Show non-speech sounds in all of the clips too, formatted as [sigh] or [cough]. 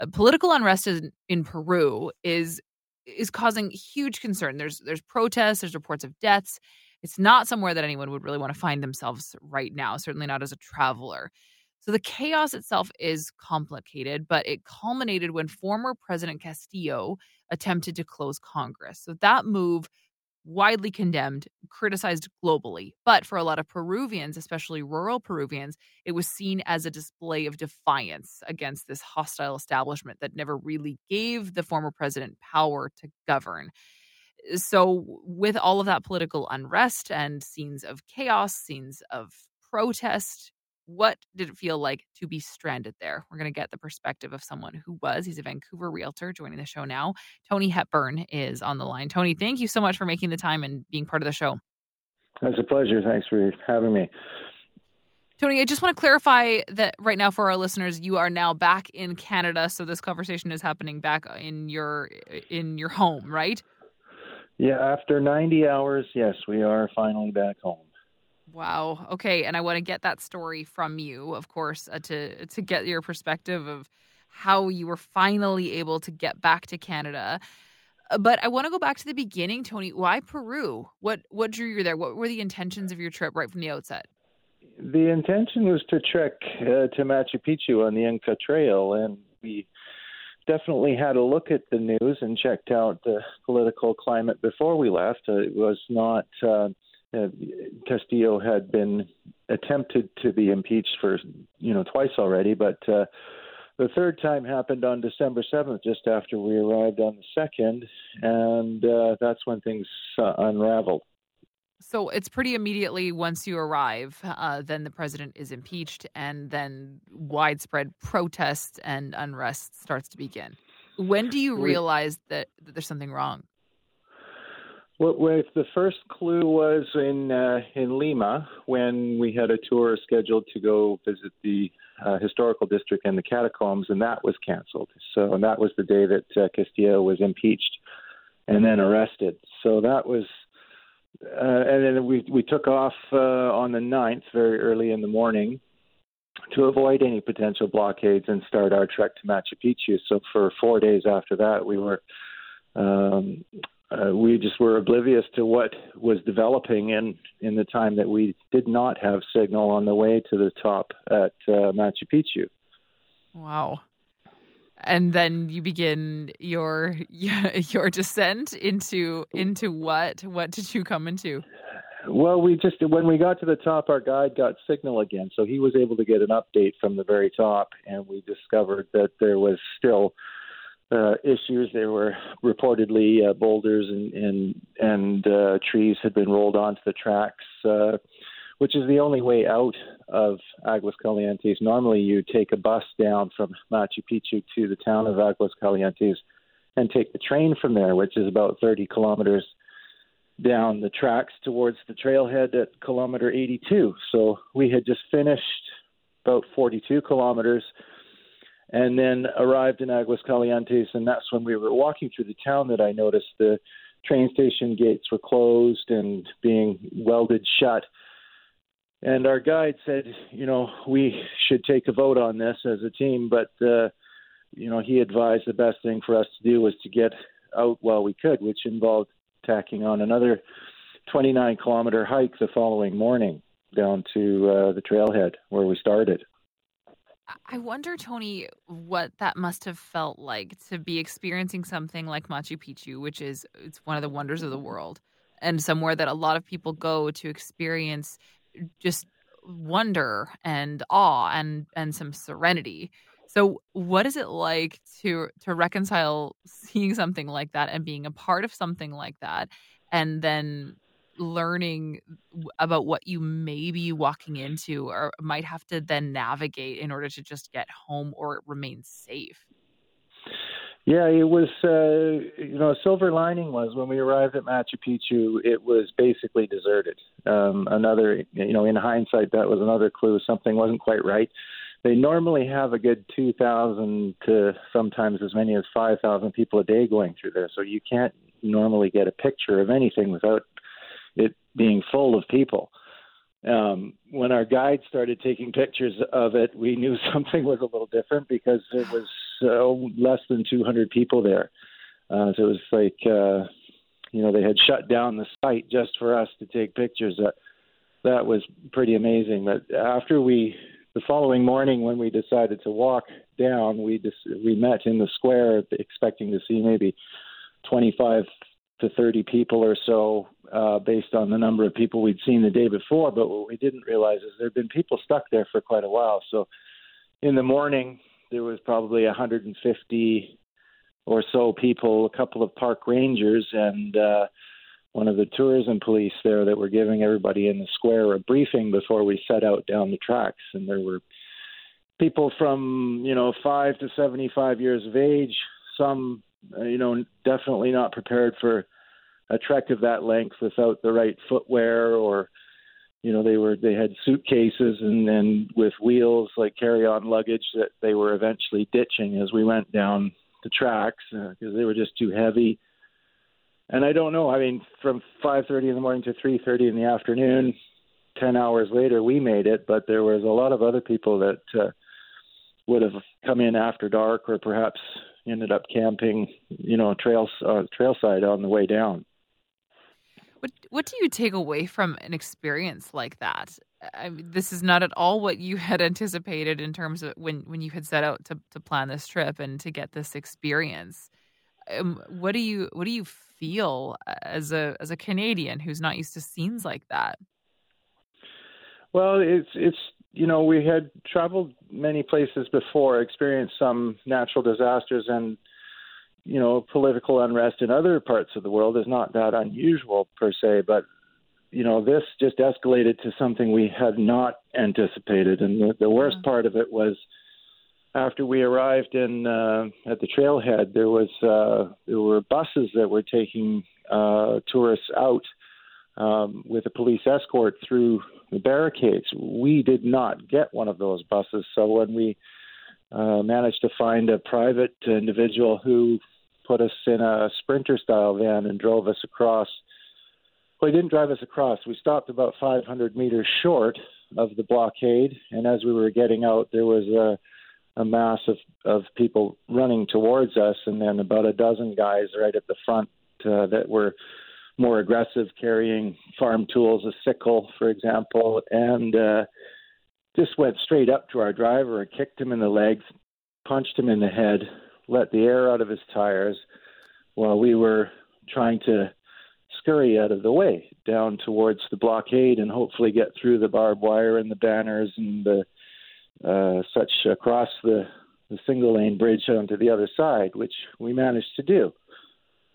Uh, political unrest in, in Peru is is causing huge concern. There's there's protests, there's reports of deaths. It's not somewhere that anyone would really want to find themselves right now, certainly not as a traveler. So the chaos itself is complicated, but it culminated when former President Castillo attempted to close Congress. So that move widely condemned, criticized globally. But for a lot of Peruvians, especially rural Peruvians, it was seen as a display of defiance against this hostile establishment that never really gave the former president power to govern. Uh, so, with all of that political unrest and scenes of chaos, scenes of protest, what did it feel like to be stranded there? We're going to get the perspective of someone who was. He's a Vancouver realtor joining the show now. Tony Hepburn is on the line. Tony, thank you so much for making the time and being part of the show. It's a pleasure. Thanks for having me. Tony, I just want to clarify that right now for our listeners, you are now back in Canada, so this conversation is happening back uh, in your uh, in your home, right? Yeah, after 90 hours, yes, we are finally back home. Wow. Okay, and I want to get that story from you, of course, uh, to to get your perspective of how you were finally able to get back to Canada. Uh, but I want to go back to the beginning, Tony. Why Peru? What what drew you there? What were the intentions of your trip right from the outset? The intention was to trek uh, to Machu Picchu on the Inca Trail, and we definitely had a look at the news and checked out the political climate before we left. Uh, it was not. Uh, uh, Castillo had been attempted to be impeached for you know twice already, but uh, the third time happened on December seventh, just after we arrived on the second, and uh, that's when things uh, unraveled. So it's pretty immediately once you arrive, uh, then the president is impeached, and then widespread protests and unrest starts to begin. When do you realize that, that there's something wrong? Well, the first clue was in uh, in Lima when we had a tour scheduled to go visit the uh, historical district and the catacombs, and that was canceled. So, and that was the day that uh, Castillo was impeached and then arrested. So that was, uh, and then we we took off uh, on the 9th, very early in the morning, to avoid any potential blockades and start our trek to Machu Picchu. So for four days after that, we were um, uh, we just were oblivious to what was developing in in the time that we did not have signal on the way to the top at uh, Machu Picchu. Wow. And then you begin your [laughs] your descent into into what? What did you come into? Well, we just when we got to the top, our guide got signal again, so he was able to get an update from the very top, and we discovered that there was still uh, issues. There were reportedly uh, boulders and and, and uh, trees had been rolled onto the tracks, uh, which is the only way out of Aguas Calientes. Normally, you take a bus down from Machu Picchu to the town of Aguas Calientes and take the train from there, which is about 30 kilometers down the tracks towards the trailhead at kilometer 82. So we had just finished about 42 kilometers and then arrived in Aguas Calientes, and that's when we were walking through the town that I noticed the train station gates were closed and being welded shut. And our guide said, you know, we should take a vote on this as a team, but uh, you know, he advised the best thing for us to do was to get out while we could, which involved tacking on another 29 kilometer hike the following morning down to uh, the trailhead where we started. I wonder, Tony, what that must have felt like to be experiencing something like Machu Picchu, which is it's one of the wonders of the mm-hmm. world, and somewhere that a lot of people go to experience just wonder and awe and and some serenity. So, what is it like to to reconcile [laughs] seeing something like that and being a part of something like that, and then learning about what you may be walking into or might have to then navigate in order to just get home or remain safe? Yeah, it was, uh, you know, a silver lining was when we arrived at Machu Picchu, it was basically deserted. Um, another, you know, in hindsight, that was another clue. Something wasn't quite right. They normally have a good 2,000 to sometimes as many as 5,000 people a day going through there. So you can't normally get a picture of anything without it being full of people. Um, when our guide started taking pictures of it, we knew [laughs] something was a little different because it was uh, less than 200 people there. Uh, so it was like, uh, you know, they had shut down the site just for us to take pictures. That that was pretty amazing. But after we, the following morning when we decided to walk down, we just we met in the square, expecting to see maybe 25 to 30 people or so, uh, based on the number of people we'd seen the day before. But what we didn't realize is there had been people stuck there for quite a while. So in the morning, there was probably 150 or so people, a couple of park rangers, and uh, one of the tourism police there that were giving everybody in the square a briefing before we set out down the tracks. And there were people from, you know, five to 75 years of age, some, uh, you know, definitely not prepared for a trek of that length without the right footwear or you know they were they had suitcases and then with wheels like carry on luggage that they were eventually ditching as we went down the tracks because uh, they were just too heavy. And i don't know i mean from 5:30 in the morning to 3:30 in the afternoon 10 hours later we made it but there was a lot of other people that uh, would have come in after dark or perhaps ended up camping you know trail uh, trailside on the way down what What do you take away from an experience like that? I mean, this is not at all what you [laughs] had anticipated in terms of when when you had set out to to plan this trip and to get this experience. Um, what do you What do you feel as a as a Canadian who's not used to scenes like that? Well, it's it's you know we had traveled many places before, experienced some natural disasters, and you know, political unrest in other parts of the world is not that unusual per se, but you know, this just escalated to something we had not anticipated, and the, the worst part of it was after we arrived in uh, at the trailhead, there was uh, there were buses that were taking uh, tourists out um, with a police escort through the barricades. We did not get one of those buses, so when we uh, managed to find a private individual who put us in a sprinter style van and drove us across. Well, he didn't drive us across. We stopped about 500 meters short of the blockade, and as we were getting out, there was a, a mass of, of people running towards us, and then about a dozen guys right at the front uh, that were more aggressive, carrying farm tools, a sickle, for example, and uh, just went straight up to our driver and kicked him in the legs, punched him in the head, let the air out of his tires while we were trying to scurry out of the way down towards the blockade and hopefully get through the barbed wire and the banners and the uh, such across the, the single lane bridge onto the other side, which we managed to do.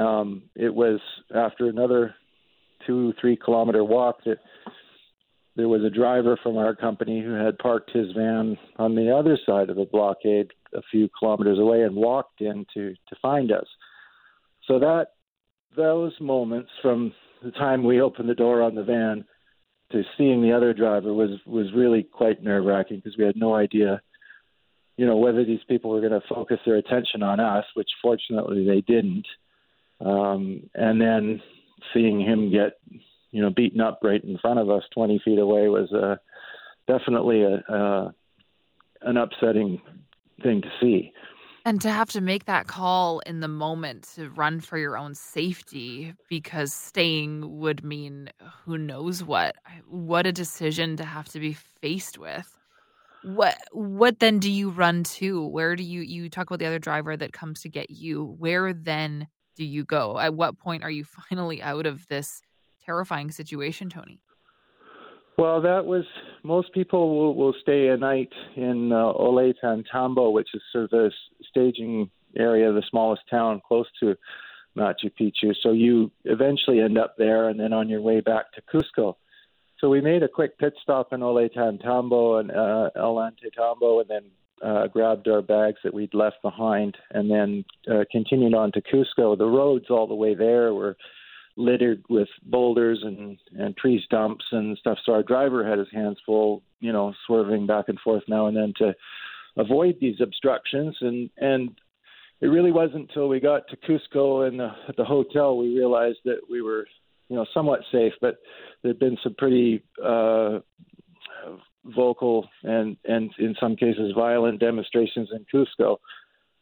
Um, it was after another two, three kilometer walk that there was a driver from our company who had parked his van on the other side of the blockade a few kilometers away and walked in to, to find us. So that those moments from the time we opened the door on the van to seeing the other driver was was really quite nerve wracking because we had no idea, you know, whether these people were going to focus their attention on us, which fortunately they didn't. Um, and then seeing him get you know, beaten up right in front of us, 20 feet away, was uh, definitely a, uh, an upsetting thing to see. And to have to make that call in the moment to run for your own safety because staying would mean who knows what. What a decision to have to be faced with. What what then do you run to? Where do you you talk about the other driver that comes to get you? Where then do you go? At what point are you [laughs] finally out of this terrifying situation, Tony? Well, that was most people will, will stay a night in uh, Ollantaytambo, which is sort of the staging area, the smallest town close to Machu Picchu. So you eventually end up there, and then on your way back to Cusco. So we made a quick pit stop in Ollantaytambo and uh, Ollantaytambo, and then uh, grabbed our bags that we'd left behind, and then uh, continued on to Cusco. The roads all the way there were littered with boulders and and tree stumps and stuff. So our driver had his hands full, you know, swerving back and forth now and then to avoid these obstructions. And and it really wasn't until we got to Cusco and the, the hotel we realized that we were, you know, somewhat safe. But there'd been some pretty uh, vocal and and in some cases violent demonstrations in Cusco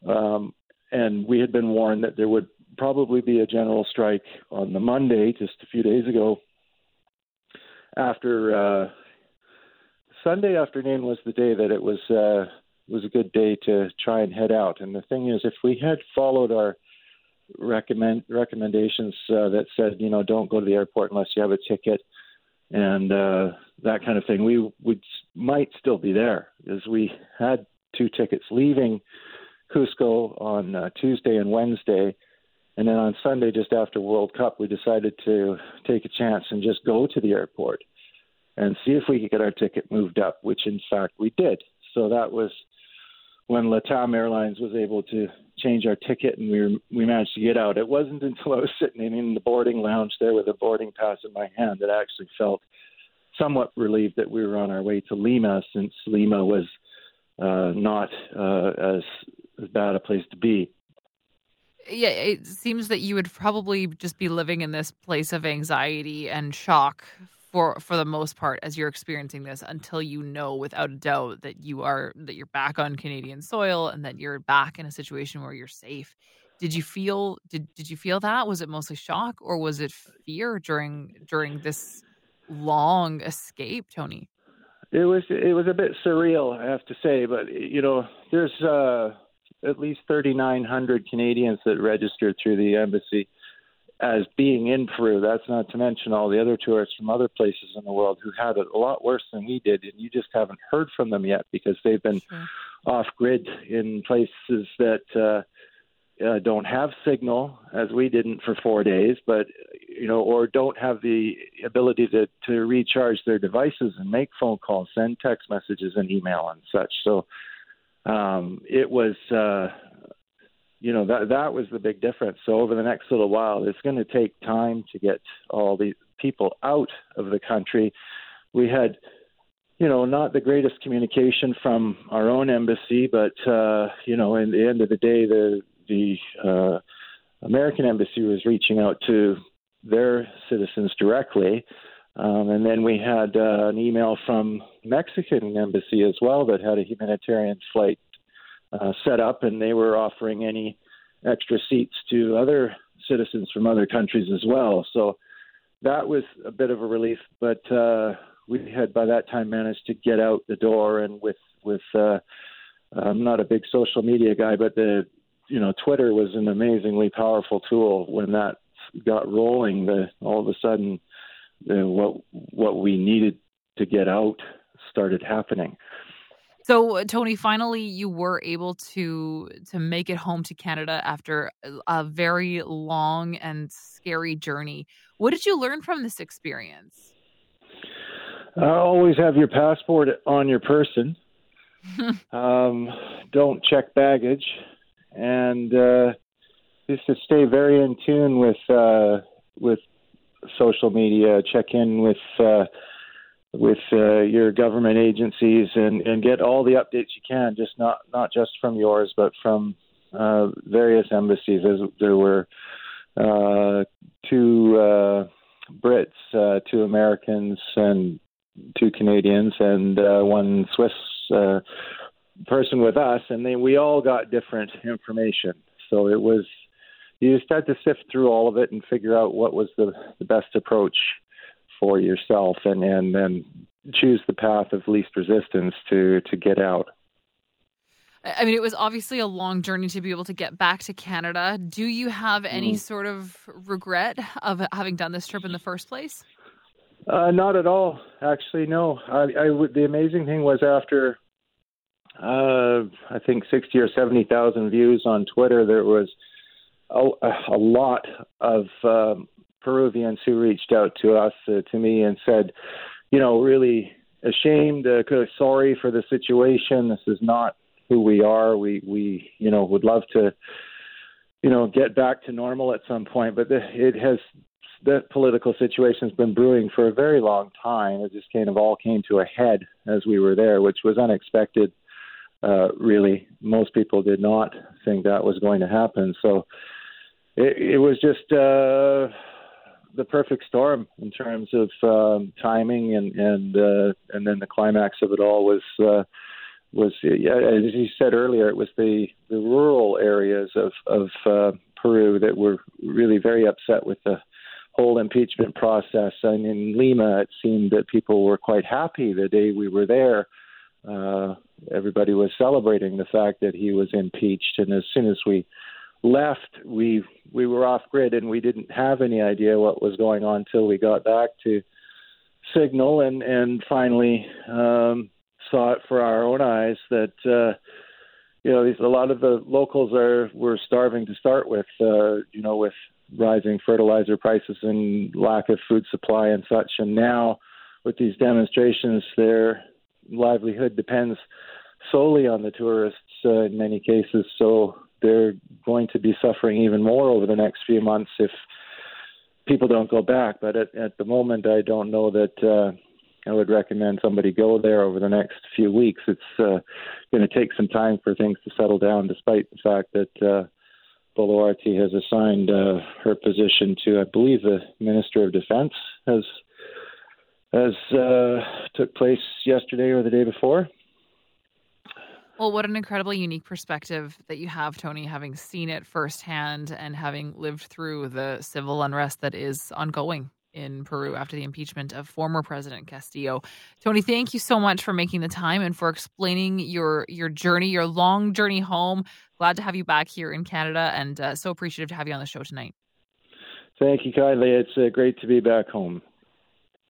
Um, and we had been warned that there would probably be a general strike on the Monday, just a few days ago. After uh, Sunday afternoon was the day that it was uh, was a good day to try and head out. And the thing is, if we had followed our recommend recommendations uh, that said, you know, don't go to the airport unless you have a ticket and uh, that kind of thing, we would might still be there, as we had two tickets leaving Cusco on uh, Tuesday and Wednesday. And then on Sunday, just after World Cup, we decided to take a chance and just go to the airport and see if we could get our ticket moved up, which in fact we did. So that was when Latam Airlines was able to change our ticket and we were, we managed to get out. It wasn't until I was sitting in the boarding lounge there with a boarding pass in my hand that I actually felt somewhat relieved that we were on our way to Lima, since Lima was uh, not uh, as as bad a place to be. Yeah, it seems that you would probably just be living in this place of anxiety and shock for for the most part as you're experiencing this until you know without a doubt that you are that you're back on Canadian soil and that you're back in a situation where you're safe. Did you feel did did you feel that? Was it mostly shock or was it fear during during this long escape, Tony? It was it was a bit surreal, I have to say, but you know, there's uh at least 3,900 Canadians that registered through the embassy as being in Peru. That's not to mention all the other tourists from other places in the world who had it a lot worse than we did, and you just haven't heard from them yet because they've been sure. off grid in places that uh, uh, don't have signal, as we didn't for four days, but you know, or don't have the ability to to recharge their devices and make phone calls, send text messages, and email and such. So um, it was. Uh, you know that that was the big difference. So over the next little while, it's going to take time to get all these people out of the country. We had, you know, not the greatest communication from our own embassy, but uh, you know, in the end of the day, the the uh, American embassy was reaching out to their citizens directly. Um, and then we had uh, an email from Mexican embassy as well that had a humanitarian flight uh, set up, and they were offering any extra seats to other citizens from other countries as well. So that was a bit of a relief, but uh, we had by that time managed to get out the door, and with with uh, I'm not a big social media guy, but the you know Twitter was an amazingly powerful tool when that got rolling. The all of a sudden, what what we needed to get out started happening. So, Tony, finally, you were able to to make it home to Canada after a very long and scary journey. What did you learn from this experience? Uh, always have your passport on your person. [laughs] um, don't check baggage, and uh, just to stay very in tune with uh, with social media. Check in with uh, with uh, your government agencies and, and get all the updates you can, just not not just from yours, but from uh, various embassies. As there were uh, two uh, Brits, uh, two Americans, and two Canadians, and uh, one Swiss uh, person with us, and they we all got different information. So it was you just had to sift through all of it and figure out what was the, the best approach for yourself and and then choose the path of least resistance to to get out. I mean, it was obviously a long journey to be able to get back to Canada. Do you have any mm. sort of regret of having done this trip in the first place? Uh, not at all, actually. No, I, I w- the amazing thing was after uh, I think sixty or seventy thousand views on Twitter, there was a, a lot of um, Peruvians who reached out to us, uh, to me, and said, you know, really ashamed, uh, sorry for the situation. This is not who we are. We, we, you know, would love to, you know, get back to normal at some point, but the, it has the political situation has been brewing for a very long time. It just kind of all came to a head as we were there, which was unexpected. Uh, really, most people did not think that was going to happen. So it, it was just uh, the perfect storm in terms of um, timing and and uh, and then the climax of it all was uh, was yeah, as you said earlier, it was the the rural areas of of uh, Peru that were really very upset with the whole impeachment process. And in Lima, it seemed that people were quite happy the day we were there. Uh, everybody was celebrating the fact that he was impeached, and as soon as we left, we we were off grid, and we didn't have any idea what was going on until we got back to Signal, and and finally um, saw it for our own eyes that. Uh, you know, these, a lot of the locals are were starving to start with. Uh, you know, with rising fertilizer prices and lack of food supply and such, and now with these demonstrations, their livelihood depends solely on the tourists uh, in many cases. So they're going to be suffering even more over the next few months if people don't go back. But at, at the moment, I don't know that uh, I would recommend somebody go there over the next few weeks. It's uh, going to take some time for things to settle down, despite the fact that uh, Boluarte has assigned uh, her position to, I believe, the Minister of Defense has as uh, took place yesterday or the day before. Well, what an incredibly unique perspective that you have, Tony, having seen it firsthand and having lived through the civil unrest that is ongoing in Peru after the impeachment of former President Castillo. Tony, thank you so much for making the time and for explaining your your journey, your long journey home. Glad to have you back here in Canada, and uh, so appreciative to have you on the show tonight. Thank you kindly. It's uh, great to be back home.